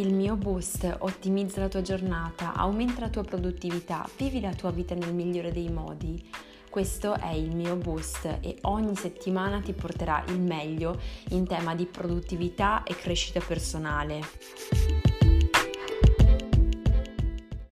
Il mio boost ottimizza la tua giornata, aumenta la tua produttività, vivi la tua vita nel migliore dei modi. Questo è il mio boost e ogni settimana ti porterà il meglio in tema di produttività e crescita personale.